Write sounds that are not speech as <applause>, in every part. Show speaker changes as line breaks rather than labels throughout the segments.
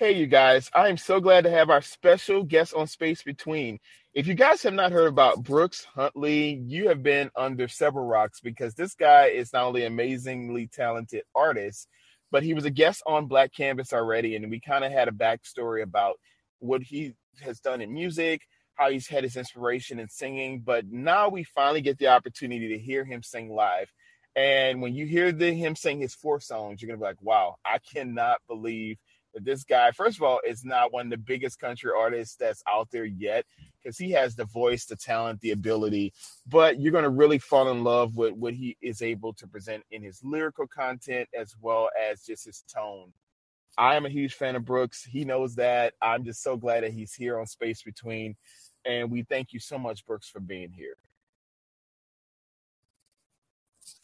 Hey, you guys, I am so glad to have our special guest on Space Between. If you guys have not heard about Brooks Huntley, you have been under several rocks because this guy is not only an amazingly talented artist, but he was a guest on Black Canvas already. And we kind of had a backstory about what he has done in music, how he's had his inspiration in singing. But now we finally get the opportunity to hear him sing live. And when you hear the, him sing his four songs, you're to be like, wow, I cannot believe that this guy, first of all, is not one of the biggest country artists that's out there yet because he has the voice, the talent, the ability. But you're going to really fall in love with what he is able to present in his lyrical content as well as just his tone. I am a huge fan of Brooks. He knows that. I'm just so glad that he's here on Space Between. And we thank you so much, Brooks, for being here.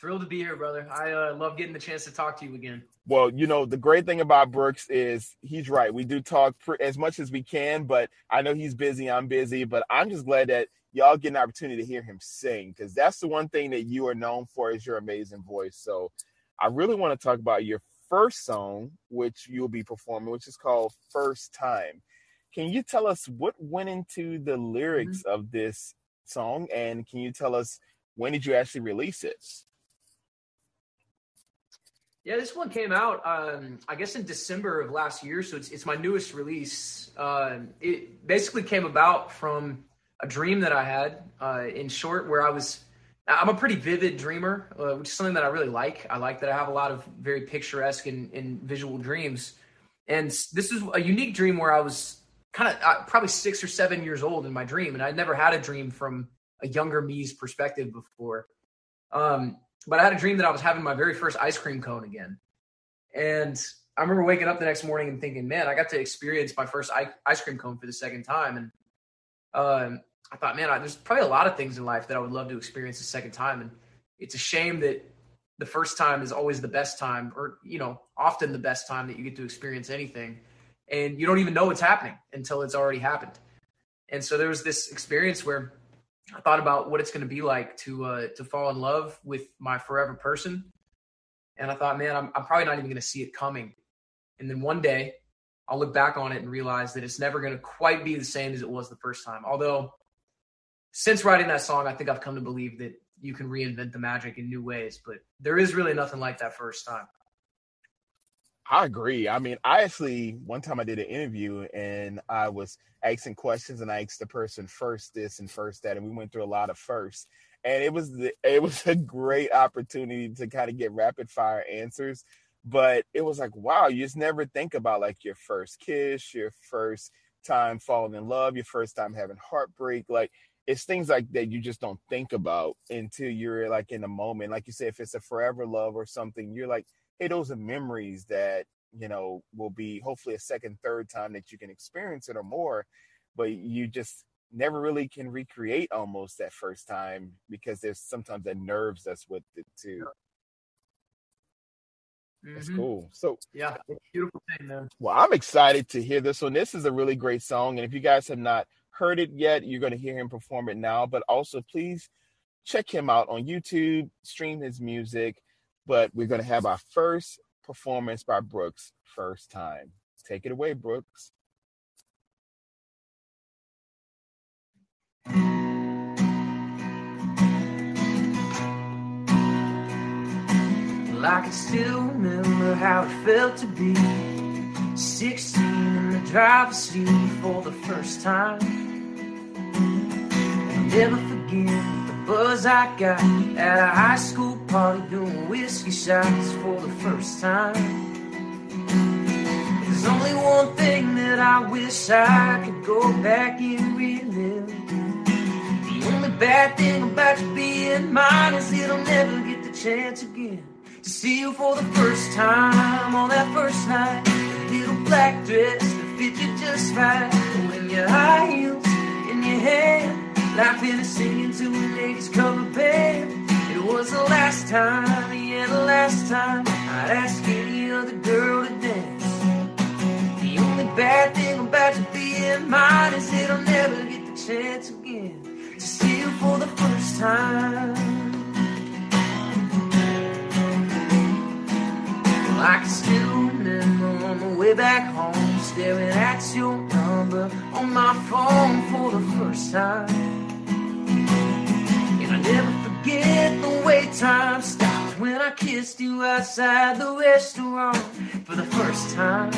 Thrilled to be here, brother. I uh, love getting the chance to talk to you again.
Well, you know, the great thing about Brooks is he's right. We do talk pr- as much as we can, but I know he's busy. I'm busy, but I'm just glad that y'all get an opportunity to hear him sing because that's the one thing that you are known for is your amazing voice. So I really want to talk about your first song, which you'll be performing, which is called First Time. Can you tell us what went into the lyrics mm-hmm. of this song? And can you tell us when did you actually release it?
Yeah, this one came out, um, I guess, in December of last year. So it's, it's my newest release. Uh, it basically came about from a dream that I had, uh, in short, where I was. I'm a pretty vivid dreamer, uh, which is something that I really like. I like that I have a lot of very picturesque and, and visual dreams. And this is a unique dream where I was kind of uh, probably six or seven years old in my dream, and I'd never had a dream from a younger me's perspective before. Um, but I had a dream that I was having my very first ice cream cone again. And I remember waking up the next morning and thinking, man, I got to experience my first ice cream cone for the second time. And um, I thought, man, I, there's probably a lot of things in life that I would love to experience a second time. And it's a shame that the first time is always the best time, or, you know, often the best time that you get to experience anything. And you don't even know what's happening until it's already happened. And so there was this experience where I thought about what it's going to be like to uh, to fall in love with my forever person, and I thought, man, I'm, I'm probably not even going to see it coming. And then one day, I'll look back on it and realize that it's never going to quite be the same as it was the first time. Although, since writing that song, I think I've come to believe that you can reinvent the magic in new ways. But there is really nothing like that first time.
I agree. I mean, I actually one time I did an interview and I was asking questions and I asked the person first this and first that, and we went through a lot of firsts. And it was the, it was a great opportunity to kind of get rapid fire answers. But it was like, wow, you just never think about like your first kiss, your first time falling in love, your first time having heartbreak. Like it's things like that you just don't think about until you're like in a moment. Like you said, if it's a forever love or something, you're like, hey, those are memories that you know will be hopefully a second, third time that you can experience it or more, but you just never really can recreate almost that first time because there's sometimes that nerves that's with it too. That's mm-hmm. cool. So
yeah, beautiful thing, man.
Well, I'm excited to hear this one. This is a really great song, and if you guys have not heard it yet, you're going to hear him perform it now. But also, please check him out on YouTube, stream his music but we're going to have our first performance by Brooks, first time. Take it away, Brooks.
I can still remember how it felt to be 16 in the driver's seat for the first time. I'll never forget buzz I got at a high school party doing whiskey shots for the first time. There's only one thing that I wish I could go back and relive. The only bad thing about you being mine is it'll never get the chance again to see you for the first time on that first night. That little black dress that fit you just right, when your high heels in your hand laughing and singing to a ladies cover band. It was the last time, yeah, the last time I'd ask any other girl to dance. The only bad thing about you being mine is that I'll never get the chance again to see you for the first time. Well, I can still remember on the way back home staring at your number on my phone for the first time. Forget the way time stopped when I kissed you outside the restaurant for the first time.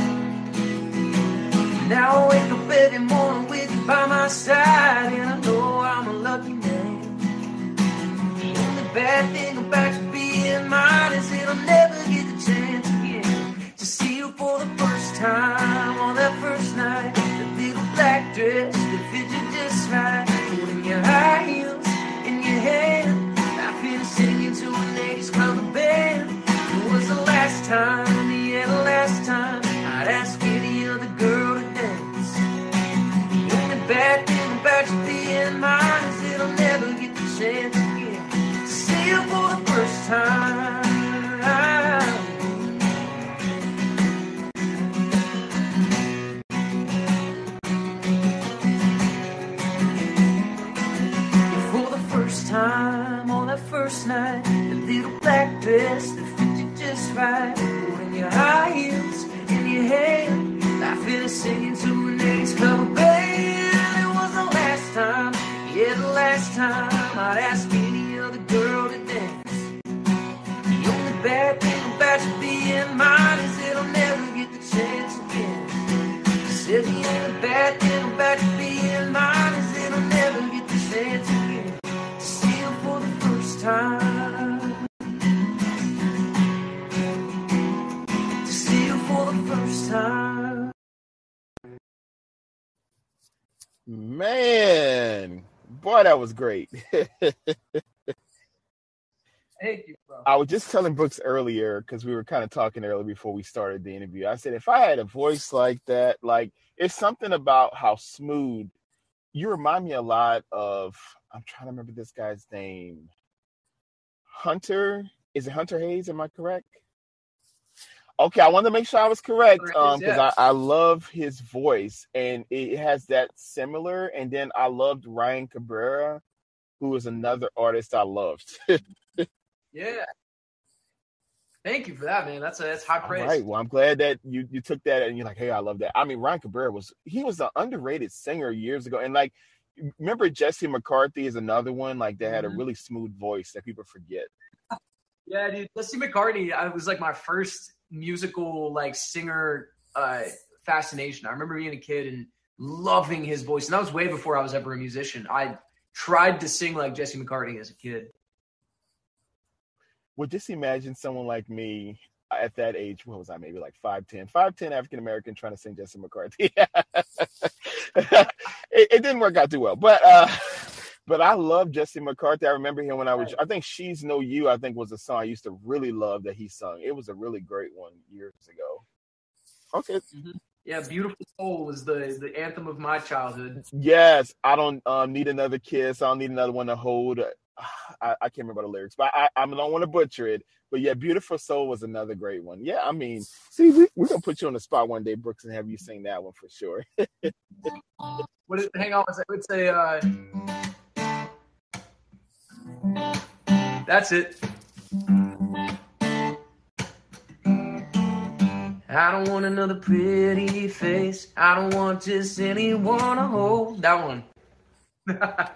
Now I wake up every morning with you by my side, and I know I'm a lucky man. The only bad thing about you being mine is that I'll never get the chance again to see you for the first time on that first night. The little black dress time, yeah, the last time I'd ask you any other girl to dance. The only bad thing about you being mine is I'll never get the chance that
was great. <laughs>
Thank you, bro.
I was just telling Brooks earlier because we were kind of talking earlier before we started the interview. I said if I had a voice like that, like it's something about how smooth you remind me a lot of. I'm trying to remember this guy's name. Hunter, is it Hunter Hayes? Am I correct? Okay, I wanted to make sure I was correct
Hunter
um because. I, I love his voice and it has that similar. And then I loved Ryan Cabrera, who is another artist I loved. <laughs>
Yeah. Thank you for that, man. That's a that's high praise.
right. Well, I'm glad that you you took that and you're like, hey, I love that. I mean, Ryan Cabrera was he was an underrated singer years ago, and like, remember Jesse McCarthy is another one like that had a
Mhm.
really smooth voice that people forget.
Yeah, dude. Jesse McCartney, I was like my first musical like singer uh fascination. I remember being a kid and loving his voice. And that was way before I was ever a musician. I tried to sing like Jesse McCartney as a kid.
Well, just imagine someone like me at that age. What was I? Maybe like 5'10", 5'10", African American trying to sing Jesse McCarthy. <laughs> it, it didn't work out too well, but uh, but I love Jesse McCarthy. I remember him when I was. I think "She's No You." I think was a song I used to really love that he sung. It was a really great one years ago. Okay.
Yeah, Beautiful Soul was the the anthem of my childhood.
Yes, I don't um, need another kiss. I don't need another one to hold. <sighs> I, I can't remember the lyrics, but I, I don't want to butcher it. But yeah, "Beautiful Soul" was another great one. Yeah, I mean, see, we, we're gonna put you on the spot one day, Brooks, and have you sing that one for sure. <laughs>
What is, hang on, I would say uh That's it.
I don't want another pretty face. I don't want just anyone to hold.
That one. <laughs>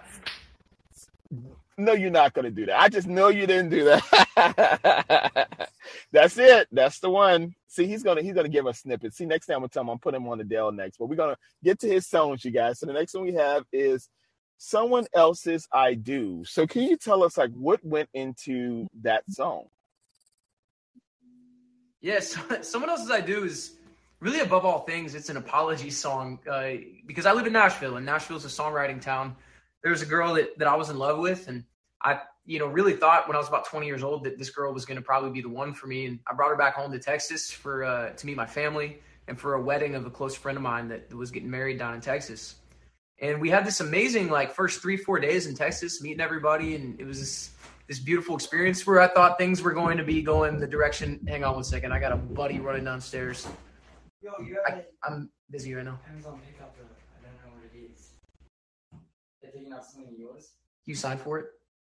no, you're not gonna do that. I just know you didn't do that. <laughs> That's it. That's the one. See, he's gonna he's gonna give us snippets. See, next time I'm gonna tell him I'm putting him on the Dell next, but we're gonna get to his songs, you guys. So the next one we have is someone else's I do. So can you tell us like what went into that song?
Yes, <laughs> someone else's I do is really above all things. It's an apology song uh, because I live in Nashville, and Nashville's a songwriting town. There was a girl that, that I was in love with, and I, you know, really thought when I was about 20 years old that this girl was going to probably be the one for me. And I brought her back home to Texas for uh, to meet my family and for a wedding of a close friend of mine that was getting married down in Texas. And we had this amazing like first three four days in Texas, meeting everybody, and it was this this beautiful experience where I thought things were going to be going the direction. Hang on one second, I got a buddy running downstairs.
Yo, you have
I,
it.
I'm busy right now.
Amazon pickup. I don't know what it is. They're taking out something of yours.
You signed for it?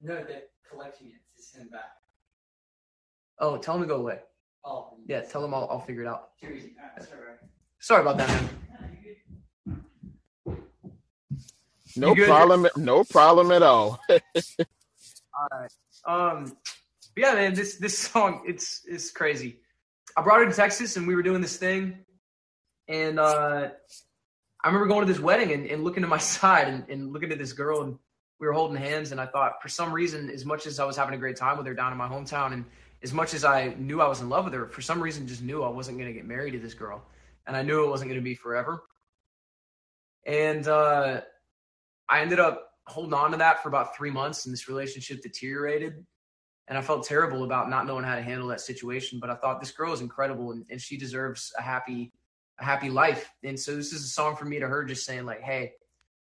No, they're collecting it to send back.
Oh, tell them to go away.
Oh,
Yeah, tell them I'll, I'll figure it out.
Easy. Alright, sorry.
Sorry about that, man.
No problem. No problem at all. <laughs>
All right. Um, yeah, man, this this song it's it's crazy. I brought her to Texas and we were doing this thing, and uh, I remember going to this wedding and, and looking to my <laughs> side and, and looking at this girl and we were holding hands and I thought for some reason, as much as I was having a great time with her down in my hometown and as much as I knew I was in love with her, for some reason just knew I wasn't gonna get married to this girl. And I knew it wasn't gonna be forever. And uh, I ended up holding on to that for about three months and this relationship deteriorated and i felt terrible about not knowing how to handle that situation but i thought this girl is incredible and, and she deserves a happy a happy life. And so this is a song for me to her just saying like hey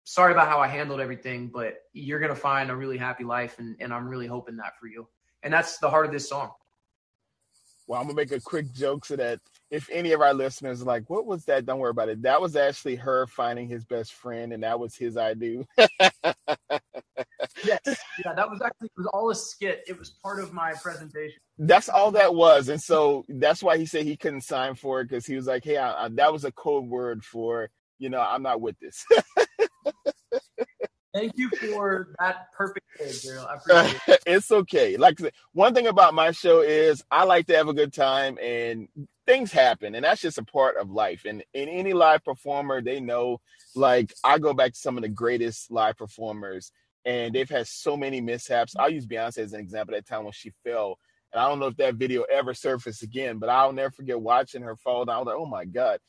sorry about how i handled everything but you're gonna find a really happy life and, and i'm really hoping that for you. And that's the heart of this song.
Well, I'm gonna make a quick joke so that if any of our listeners are like, "What was that?" Don't worry about it. That was actually her finding his best friend, and that was his I do. <laughs>
yes yeah that was actually it was all a skit it was part of my presentation
that's all that was, and so that's why he said he couldn't sign for it because he was like, "Hey, I, I, that was a code word for you know I'm not with this." <laughs>
thank you for that perfect day girl i <laughs> appreciate it
it's okay. Like I said, one thing about my show is I like to have a good time and things happen and that's just a part of life. And in any live performer, they know like I go back to some of the greatest live performers and they've had so many mishaps. I'll use Beyonce as an example that time when she fell. And I don't know if that video ever surfaced again, but I'll never forget watching her fall down. I was like, oh my God.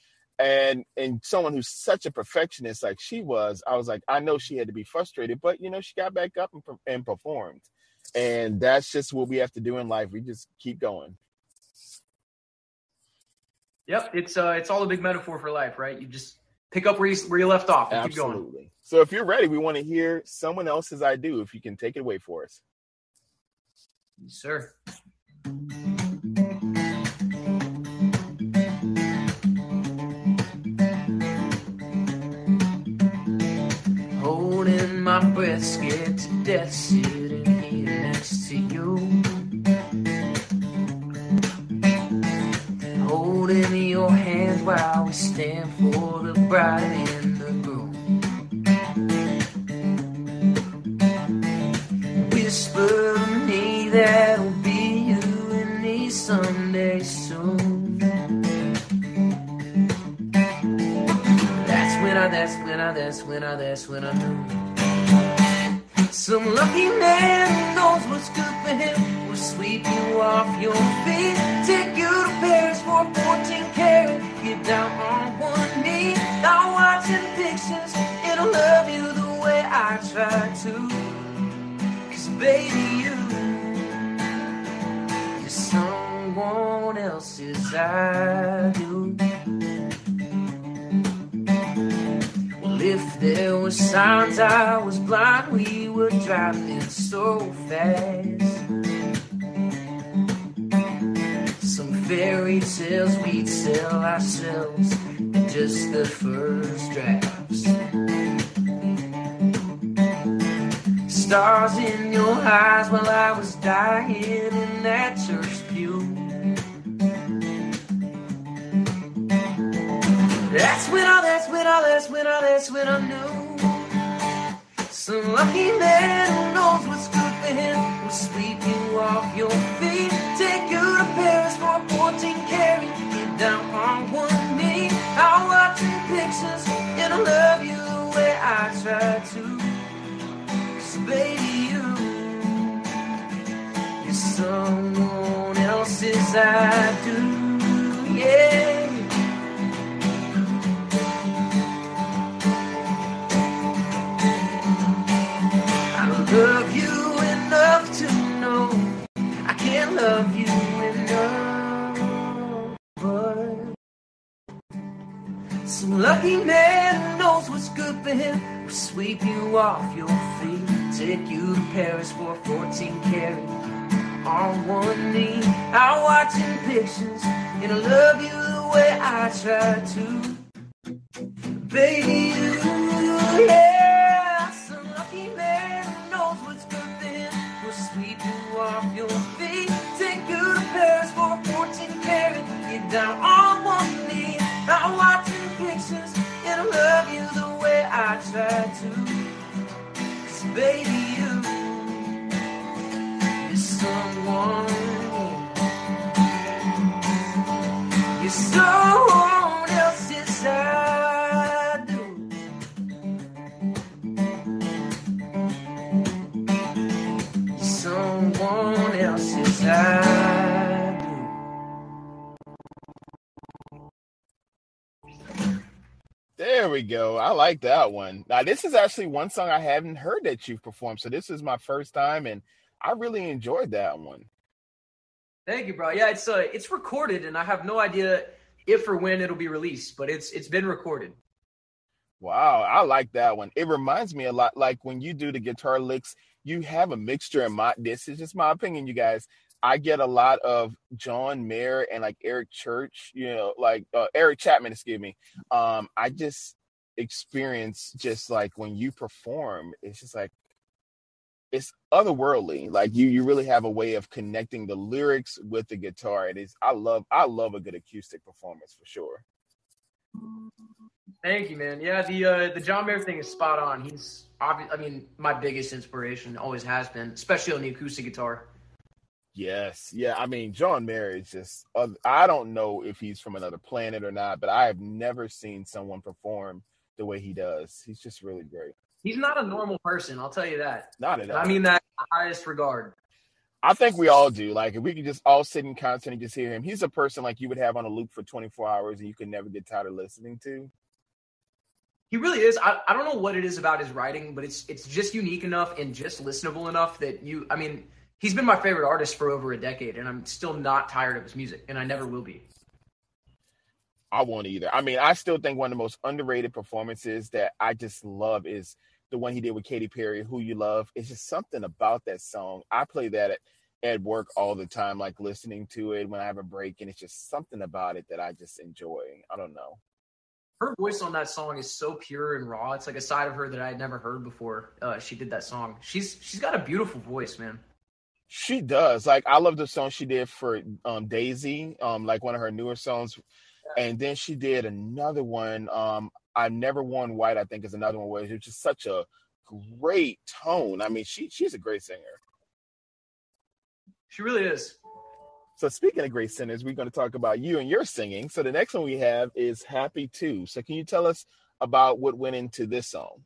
And and someone who's such a perfectionist like she was, I was like, I know she had to be frustrated, but you know, she got back up and, and performed. And that's just what we have to do in life. We just keep going.
Yep, it's uh, it's all a big metaphor for life, right? You just pick up where you where you left off and keep going.
Absolutely. So if you're ready, we want to hear someone else's I do. If you can take it away for us.
Yes, sir.
Breath, scared to death, sitting here next to you. Holding your hand while we stand for the bride and the groom. Whisper to me that'll be you and me someday soon. That's when I, that's when I, that's when I, that's when I knew. Some lucky man knows what's good for him. Will sweep you off your feet, take you to Paris for 14 karat, get down on one knee, not watching pictures, it'll love you the way I try to. Cause baby, you, you're someone else's I do. Well, if there were signs I was blind, we were driving so fast. Some fairy tales we'd sell ourselves in just the first drafts. Stars in your eyes while I was dying in that church pew. That's when I, that's when I, that's when I, that's when I knew. Some lucky man who knows what's good for him will sweep you off your feet, take you to Paris for a 14 carat, get down on one knee. I'll watch watching pictures and I love you the way I try to. Cause baby, you, you're someone else's I do, yeah. You off your feet, take you to Paris for 14 karat on one knee. I'm watching pictures and I love you the way I try to. Baby, you, yeah, some lucky man who knows what's good him will sweep you off your feet, take you to Paris for 14 karat, get down on one knee. I'm watching
pictures and I love you is someone. You're someone
There we go. I like that one. Now, this is actually one song I haven't heard that you've performed. So this is my first time, and I really enjoyed that one.
Thank you, bro. Yeah, it's uh, it's recorded, and I have no idea if or when it'll be released, but it's it's been recorded.
Wow, I like that one. It reminds me a lot like when you do the guitar licks, you have a mixture in my this is just my opinion, you guys. I get a lot of John Mayer and like Eric Church, you know, like uh, Eric Chapman, excuse me. Um, I just experience just like when you perform, it's just like it's otherworldly. Like you, you really have a way of connecting the lyrics with the guitar. It is. I love. I love a good acoustic performance for sure.
Thank you, man. Yeah, the uh, the John Mayer thing is spot on. He's obvious. I mean, my biggest inspiration always has been, especially on the acoustic guitar.
Yes, yeah. I mean, John Mayer is just. Uh, I don't know if he's from another planet or not, but I have never seen someone perform the way he does. He's just really great.
He's not a normal person, I'll tell you that.
Not at all.
I mean that in the highest regard.
I think we all do. Like, if we could just all sit in concert and just hear him, he's a person like you would have on a loop for 24 hours and you could never get tired of listening to.
He really is. I, I don't know what it is about his writing, but it's it's just unique enough and just listenable enough that you. I mean, he's been my favorite artist for over a decade, and I'm still not tired of his music, and I never will be.
I won't either. I mean, I still think one of the most underrated performances that I just love is the one he did with Katy Perry, "Who You Love." It's just something about that song. I play that at, at work all the time, like listening to it when I have a break, and it's just something about it that I just enjoy. I don't know.
Her voice on that song is so pure and raw. It's like a side of her that I had never heard before. Uh, she did that song. She's she's got a beautiful voice, man.
She does. Like I love the song she did for um Daisy, um, like one of her newer songs. And then she did another one. Um, I've never worn white, I think is another one where it's just such a great tone. I mean, she she's a great singer.
She really is.
So speaking of great singers, we're going to talk about you and your singing. So the next one we have is Happy Too. So can you tell us about what went into this song?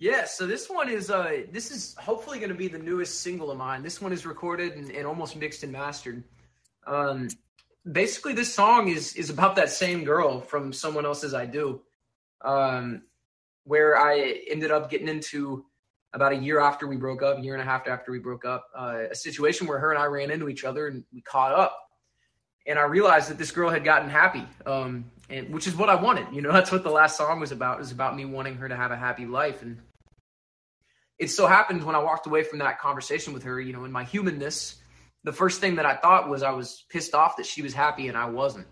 Yeah, so this one is uh this is hopefully going to be the newest single of mine. This one is recorded and, and almost mixed and mastered. Um, basically, this song is is about that same girl from someone else's I Do, um, where I ended up getting into about a year after we broke up, a year and a half after we broke up, uh, a situation where her and I ran into each other and we caught up. And I realized that this girl had gotten happy, um, and which is what I wanted. You know, <laughs> that's what the last song was about. It was about me wanting her to have a happy life. And it so happened when I walked away from that conversation with her, you know, in my humanness, the first thing that I thought was I was pissed off that she was happy and I wasn't.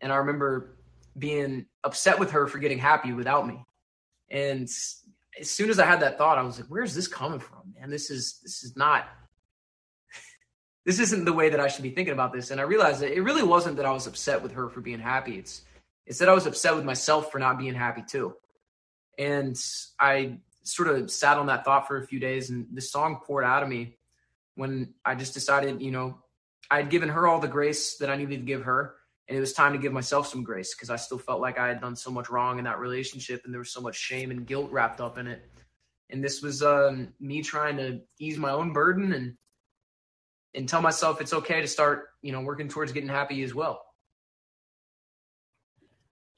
And I remember being upset with her for getting happy without me. And as soon as I had that thought, I was like, where's this coming from, man? This is this is not <laughs> this isn't the way that I should be thinking about this. And I realized that it really wasn't that I was upset with her for being happy. It's it's that I was upset with myself for not being happy too. And I sort of sat on that thought for a few days and the song poured out of me when I just decided, you know, I'd given her all the grace that I needed to give her. And it was time to give myself some grace because I still felt like I had done so much wrong in that relationship and there was so much shame and guilt wrapped up in it. And this was um, me trying to ease my own burden and and tell myself it's okay to start, you know, working towards getting happy as well.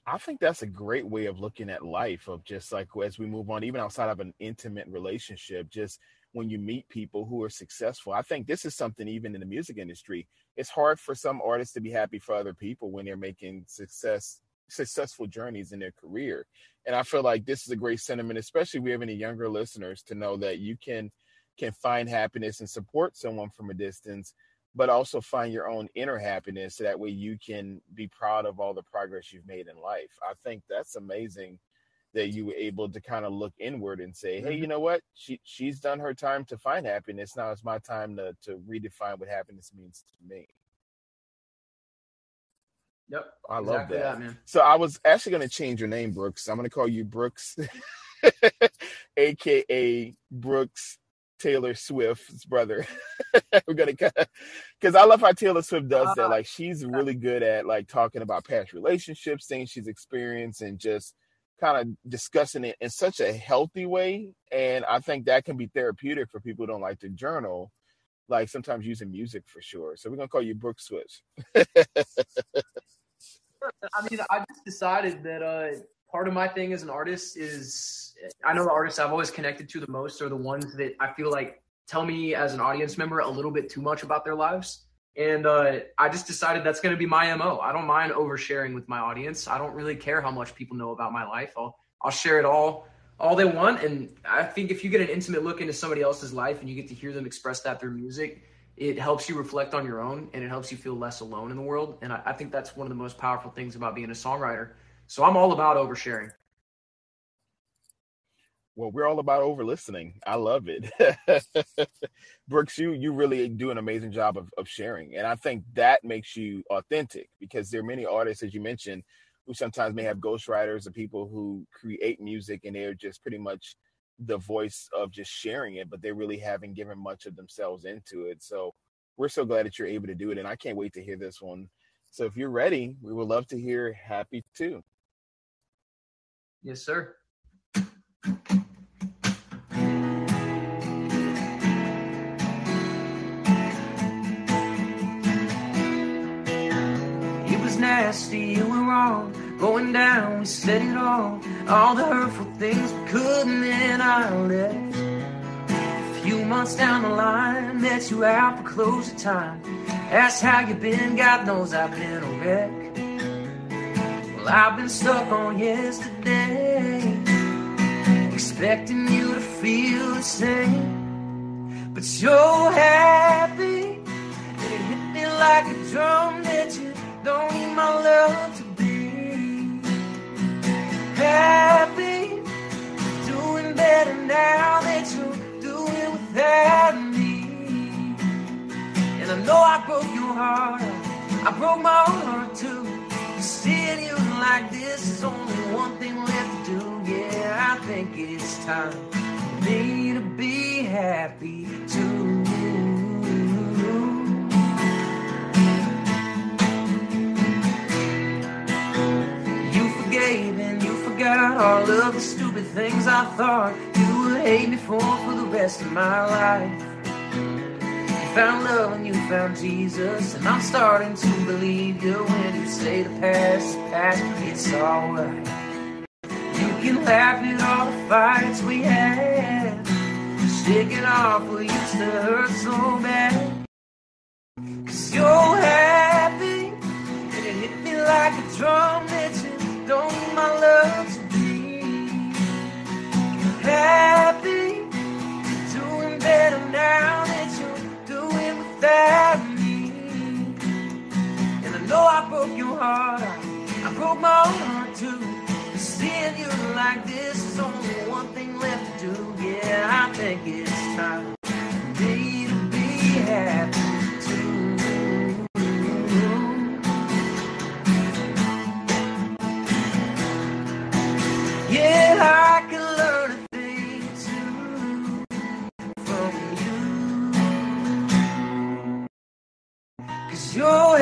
I think that's a great way of looking at life of just like as we move on, even outside of an intimate relationship, just when you meet people who are successful. I think this is something even in the music industry. It's hard for some artists to be happy for other people when they're making success successful journeys in their career. And I feel like this is a great sentiment, especially if we have any younger listeners, to know that you can can find happiness and support someone from a distance, but also find your own inner happiness so that way you can be proud of all the progress you've made in life. I think that's amazing that you were able to kind of look inward and say, Hey, you mm-hmm. know what? She she's done her time to find happiness. Now it's my time to to redefine what happiness means to me.
Yep.
I love
exactly
that.
man.
So I was actually going to change your name, Brooks. I'm going to call you Brooks, <laughs> aka Brooks Taylor Swift's brother. <laughs> We're gonna because I love how Taylor Swift does that.
Ah.
Like she's really good at like talking about past relationships, things she's experienced, and just kind of discussing it in such a healthy way. And I think that can be therapeutic for people who don't like to journal. Like sometimes using music for sure. So we're gonna call you Brooks Swift. <laughs>
I mean, I just decided that uh, part of my thing as an artist is I know the artists I've always connected to the most are the ones that I feel like tell me as an audience member a little bit too much about their lives. And uh, I just decided that's going to be my MO. I don't mind oversharing with my audience. I don't really care how much people know about my life. I'll, I'll share it all, all they want. And I think if you get an intimate look into somebody else's life and you get to hear them express that through music, it helps you reflect on your own and it helps you feel less alone in the world. And I, I think that's one of the most powerful things about being a songwriter. So I'm all about oversharing.
Well, we're all about over listening. I love it. <laughs> Brooks, you you really do an amazing job of, of sharing. And I think that makes you authentic because there are many artists, as you mentioned, who sometimes may have ghostwriters or people who create music and they're just pretty much the voice of just sharing it, but they really haven't given much of themselves into it. So we're so glad that you're able to do it. And I can't wait to hear this one. So if you're ready, we would love to hear Happy Too.
Yes, sir.
It was nasty, you were wrong. Going down, we said it all. All the hurtful things we couldn't, then I left. A few months down the line, met you out for closing time. Asked how you been, God knows I've been a wreck. Well, I've been stuck on yesterday, expecting you to feel the same. But you're happy, and it hit me like a drum that you don't need my love to be happy. Doing better now that you're doing without me. And I know I broke your heart, I broke my own heart too. Like this is only one thing left to do. Yeah, I think it's time for me to be happy too. You forgave and you forgot all of the stupid things I thought you would hate me for for the rest of my life. Found love and you found Jesus, and I'm starting to believe you when you say the past is past, it's alright. You can laugh at all the fights we had, shaking off what used to hurt so bad. Cause you're happy, and it hit me like a drum that you don't need my love to be You're happy. you're Doing better now And I broke your heart, I, broke my own heart too. Seeing you like this is only one thing left to do. Yeah, I think it's time for me to be happy too. Yeah, I can learn a thing two from you. Cause you're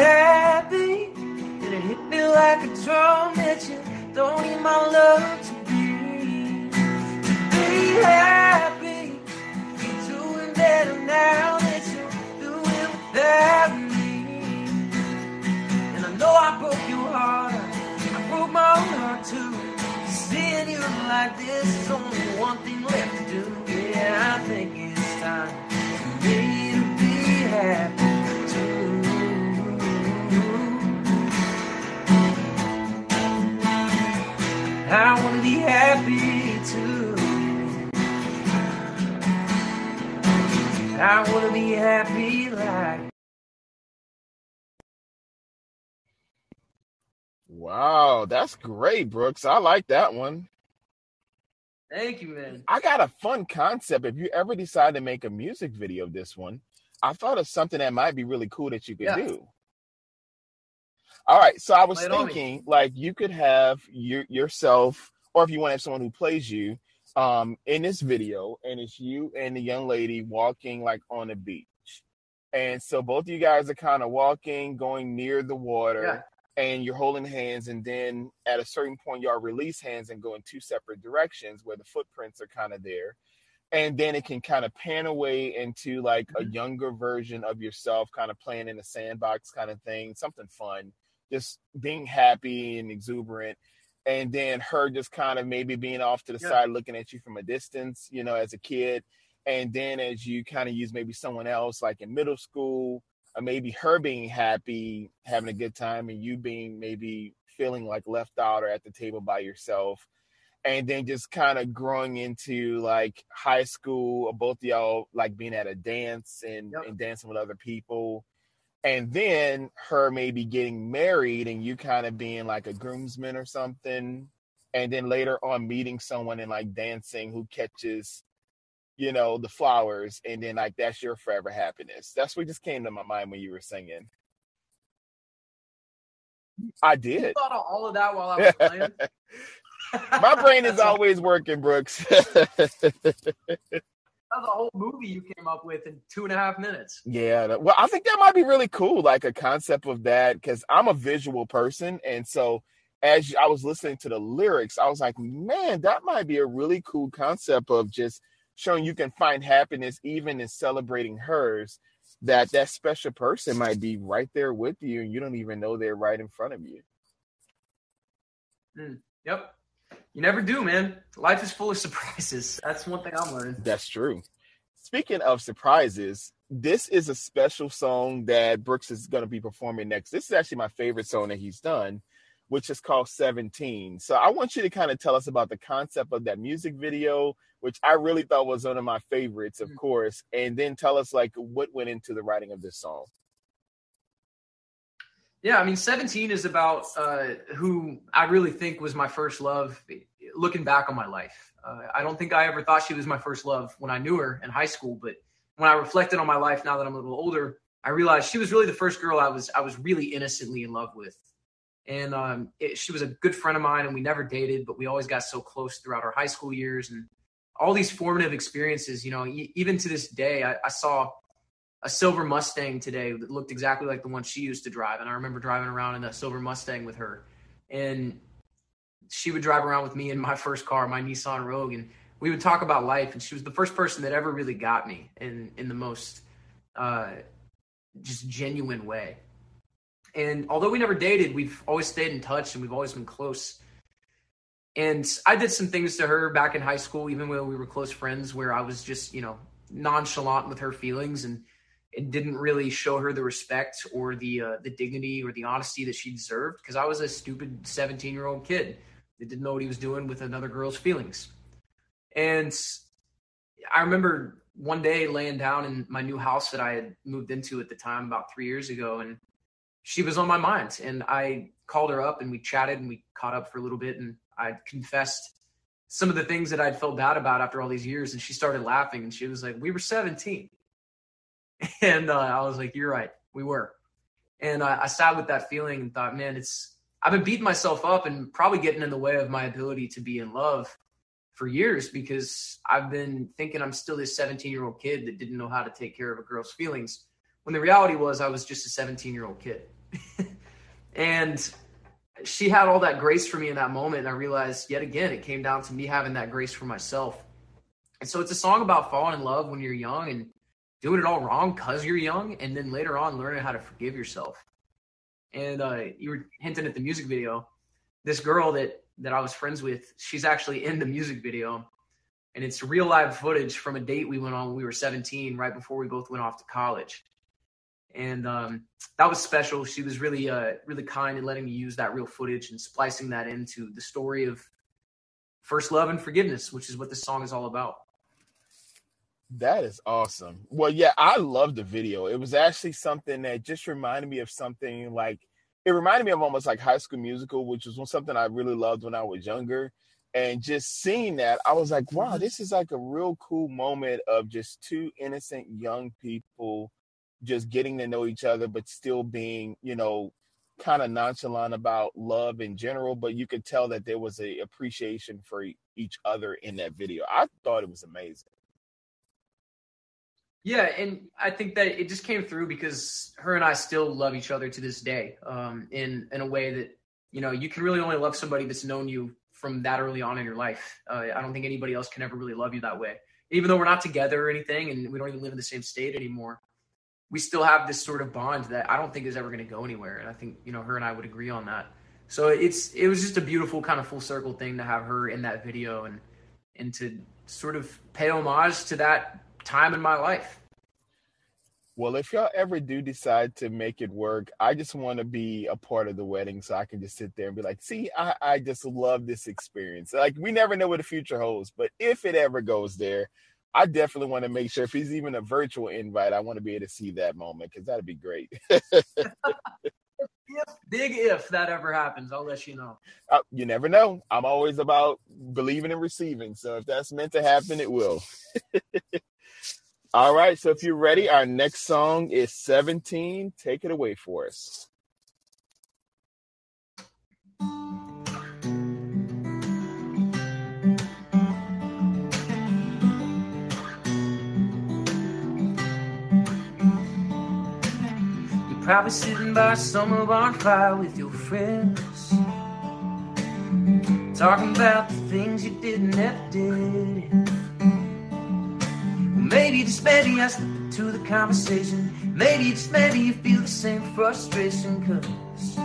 You like this only one thing left to do. Yeah, I think it's time for me to be happy. I wanna be happy too. I wanna be happy like.
Wow, that's great, Brooks. I like that one.
Thank you, man.
I got a fun concept. If you ever decide to make a music video of this one, I thought of something that might be really cool that you could
Yeah.
do. All right. So I was
Lay it on me.
thinking, like, you could have your, yourself, or if you want to have someone who plays you, um, in this video, and it's you and the young lady walking like on a beach. And so both of you guys are kind of walking, going near the water, and you're holding hands. And then at a certain point, y'all release hands and go in two separate directions where the footprints are kind of there. And then it can kind of pan away into like a
Mhm.
younger version of yourself, kind of playing in a sandbox kind of thing, something fun, just being happy and exuberant. And then her just kind of maybe being off to the
Yeah.
side, looking at you from a distance, you know, as a kid and then as you kind of use maybe someone else like in middle school or maybe her being happy having a good time and you being maybe feeling like left out or at the table by yourself. And then just kind of growing into like high school or both of y'all like being at a dance and,
Yep.
and dancing with other people. And then her maybe getting married and you kind of being like a groomsman or something. And then later on meeting someone and like dancing who catches you know, the flowers, and then like that's your forever happiness. That's what just came to my mind when you were singing. I
You
did.
thought of all of that while I was playing. <laughs>
My brain is <laughs> always working, Brooks. <laughs>
That's a whole movie you came up with in two and a half minutes.
yeah. Well, I think that might be really cool, like a concept of that, because I'm a visual person, and so as I was listening to the lyrics, I was like, man, that might be a really cool concept of just showing you can find happiness even in celebrating hers. That that special person might be right there with you, and you don't even know they're right in front of you. Hmm.
Yep. You never do, man. Life is full of <laughs> surprises. That's one thing I'm learning.
That's true. Speaking of surprises, this is a special song that Brooks is going to be performing next. This is actually my favorite song that he's done, which is called 17. So I want you to kind of tell us about the concept of that music video, which I really thought was one of my favorites, of
Mhm.
course, and then tell us like what went into the writing of this song.
Yeah, I mean, 17 is about uh, who I really think was my first love. Looking back on my life, uh, I don't think I ever thought she was my first love when I knew her in high school. But when I reflected on my life now that I'm a little older, I realized she was really the first girl I was I was really innocently in love with. And um, it, she was a good friend of mine, and we never dated, but we always got so close throughout our high school years and all these formative experiences. You know, e- even to this day, I, I saw a silver Mustang today that looked exactly like the one she used to drive. And I remember driving around in that silver Mustang with her. And she would drive around with me in my first car, my Nissan Rogue, and we would talk about life. And she was the first person that ever really got me in in the most uh, just genuine way. And although we never dated, we've always stayed in touch and we've always been close. And I did some things to her back in high school, even when we were close friends, where I was just, you know, nonchalant with her feelings and it didn't really show her the respect or the uh, the dignity or the honesty that she deserved because I was a stupid 17 year old kid that didn't know what he was doing with another girl's feelings. And I remember one day laying down in my new house that I had moved into at the time about three years ago, and she was on my mind. And I called her up and we chatted and we caught up for a little bit, and I confessed some of the things that I'd felt bad about after all these years. And she started laughing and she was like, "We were 17." <laughs> And uh, I was like, "You're right, we were." And uh, I sat with that feeling and thought, "Man, it's I've been beating myself up and probably getting in the way of my ability to be in love for years because I've been thinking I'm still this 17 year old kid that didn't know how to take care of a girl's feelings. When the reality was, I was just a 17 year old kid." <laughs> and she had all that grace for me in that moment. And I realized yet again, it came down to me having that grace for myself. And so it's a song about falling in love when you're young and doing it all wrong because you're young. And then later on, learning how to forgive yourself. And uh, you were hinting at the music video. This girl that, that I was friends with, she's actually in the music video. And it's real live footage from a date we went on when we were 17, right before we both went off to college and um, that was special. She was really, uh, really kind in letting me use that real footage and splicing that into the story of first love and forgiveness, which is what this song is all about.
That is awesome. Well, yeah, I love the video. It was actually something that just reminded me of something like it reminded me of almost like High School Musical, which was something I really loved when I was younger. And just seeing that, I was like, wow, this is like a real cool moment of just two innocent young people just getting to know each other, but still being, you know, kind of nonchalant about love in general, but you could tell that there was a appreciation for each other in that video. I thought it was amazing.
Yeah, and I think that it just came through because her and I still love each other to this day, um, in in a way that you know you can really only love somebody that's known you from that early on in your life. Uh, I don't think anybody else can ever really love you that way, even though we're not together or anything, and we don't even live in the same state anymore. We still have this sort of bond that I don't think is ever going to go anywhere, and I think you know her and I would agree on that. So it's it was just a beautiful kind of full circle thing to have her in that video and and to sort of pay homage to that time in my life.
Well, if y'all ever do decide to make it work, I just want to be a part of the wedding so I can just sit there and be like, see, I, I just love this experience. Like, we never know what the future holds, but if it ever goes there, I definitely want to make sure if he's even a virtual invite, I want to be able to see that moment because that'd be great.
If, big if that ever happens, I'll let you know.
Uh, you never know. I'm always about believing and receiving. So if that's meant to happen, it will. <laughs> All right. So if you're ready, our next song is 17. Take it away for us.
Probably sitting by a summer bonfire with your friends. Talking about the things you did and never did. Maybe just maybe I slip into the conversation. Maybe just maybe you feel the same frustration. Cause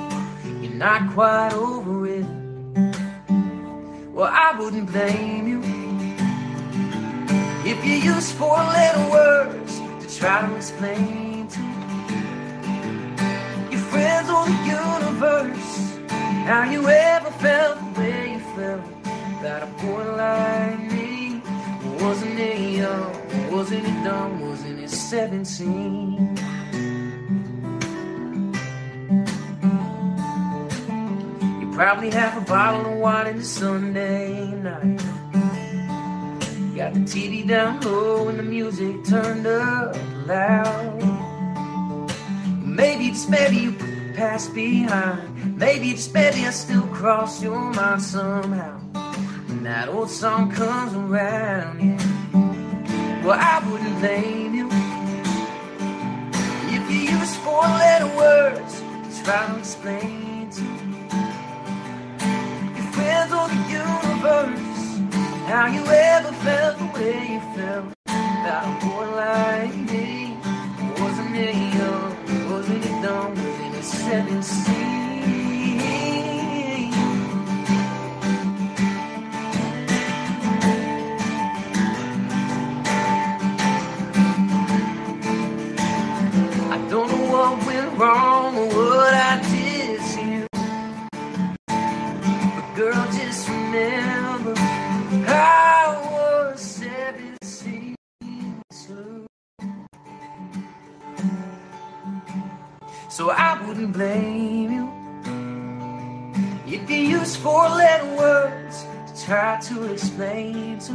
you're not quite over it. Well, I wouldn't blame you if you use four letter words to try to explain to friends or the universe how you ever felt the way you felt about a boy like me. Wasn't it young? Wasn't it dumb? Wasn't it 17? You probably have a bottle of wine in the Sunday night. Got the TV down low and the music turned up loud. Maybe just maybe you past behind. Maybe just maybe I still cross your mind somehow. When that old song comes around, yeah. Well, I wouldn't blame you if you use four letter words to try to explain to your friends or the universe how you ever felt the way you felt about a boy like me. Wasn't it young? Wasn't it dumb? Wasn't it So I wouldn't blame you if you use four letter words to try to explain to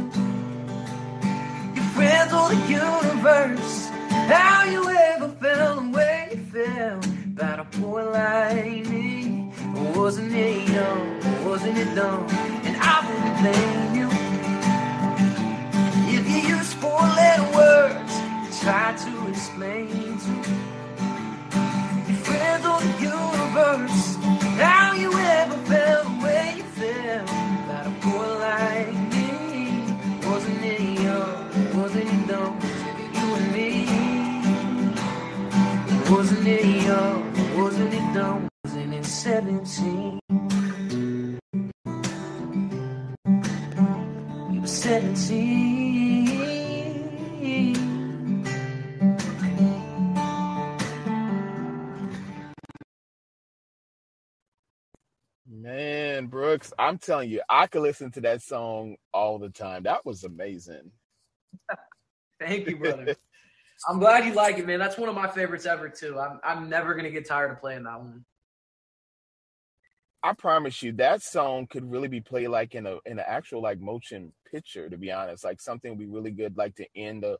your friends or the universe how you ever felt the way you felt about a boy like me. Wasn't it young? Wasn't it dumb? And I wouldn't blame you if you use four letter words to try to explain or the universe how you ever felt the way you felt about a boy like me. Wasn't it young? Wasn't it dumb? You and me? Wasn't it young? Wasn't it dumb? Wasn't it 17? We were 17.
Man, Brooks, I'm telling you, I could listen to that song all the time. That was amazing. <laughs>
Thank you, brother. I'm glad you like it, man. That's one of my favorites ever too. I'm I'm never gonna get tired of playing that one.
I promise you, that song could really be played like in a in an actual like motion picture. To be honest, like something would be really good, like to end a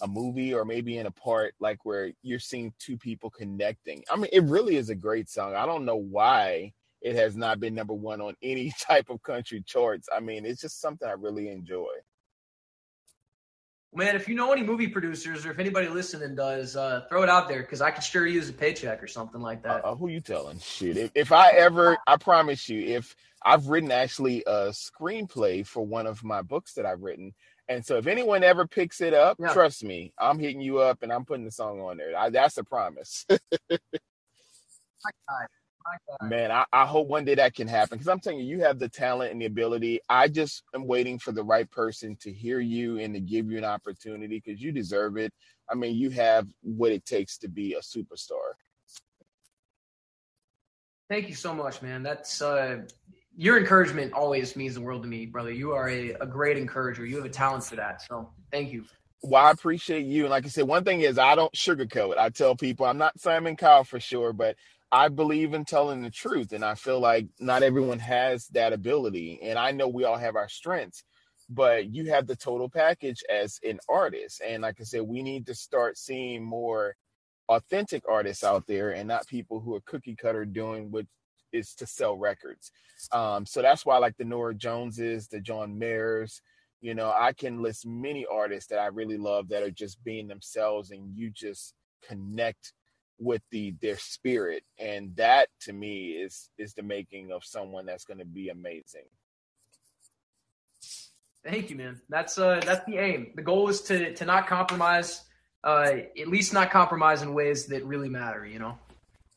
a movie or maybe in a part like where you're seeing two people connecting. I mean, it really is a great song. I don't know why it has not been number one on <laughs> any type of country charts. I mean, it's just something I really enjoy.
Man, if you know any movie producers or if anybody listening does, uh, throw it out there because I could sure use a paycheck or something like that.
Uh, who you telling? Shit, if, if I ever, I promise you, if I've written actually a screenplay for one of my books that I've written, and so if anyone ever picks it up,
Yeah.
trust me, I'm hitting you up and I'm putting the song on there. I, that's a promise. <laughs>
My God. My God.
Man, I, I hope one day that can happen because I'm telling you, you have the talent and the ability. I just am waiting for the right person to hear you and to give you an opportunity because you deserve it. I mean, you have what it takes to be a superstar.
Thank you so much, man. That's uh, your encouragement always means the world to me, brother. You are a, a great encourager. You have a talent for that. So thank you.
Well, I appreciate you. And like I said, one thing is I don't sugarcoat. I tell people I'm not Simon Cowell for sure, but I believe in telling the truth. And I feel like not everyone has that ability. And I know we all have our strengths, but you have the total package as an artist. And like I said, we need to start seeing more authentic artists out there and not people who are cookie cutter doing what is to sell records. Um, so that's why I like the Nora Joneses, the John Mayers, you know, I can list many artists that I really love that are just being themselves and you just connect with the their spirit. And that to me is is the making of someone that's gonna be amazing.
Thank you, man. That's uh, that's the aim. The goal is to to not compromise, uh, at least not compromise in ways that really matter. You know.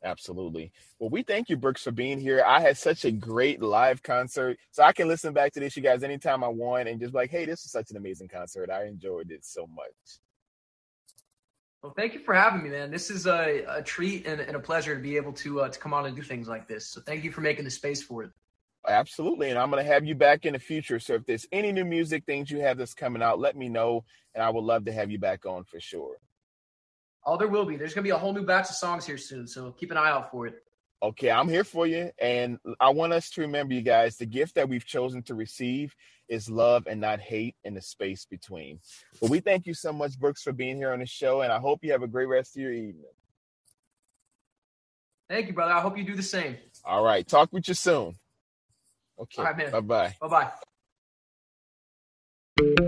Absolutely. Well, we thank you, Brooks, for being here. I had such a great live concert. So I can listen back to this, you guys, anytime I want and just be like, hey, this is such an amazing concert. I enjoyed it so much.
Well, thank you for having me, man. This is a, a treat and, and a pleasure to be able to uh, to come on and do things like this. So thank you for making the space for it.
Absolutely. And I'm going to have you back in the future. So if there's any new music things you have that's coming out, let me know. And I would love to have you back on for sure.
Oh, there will be. There's gonna be a whole new batch of songs here soon, so keep an eye out for it.
Okay, I'm here for you. And I want us to remember, you guys, the gift that we've chosen to receive is love and not hate in the space between. But we thank you so much, Brooks, for being here on the show. And I hope you have a great rest of your evening.
Thank you, brother. I hope you do the same.
All right. Talk with you soon. Okay.
All right, man.
Bye bye.
Bye bye.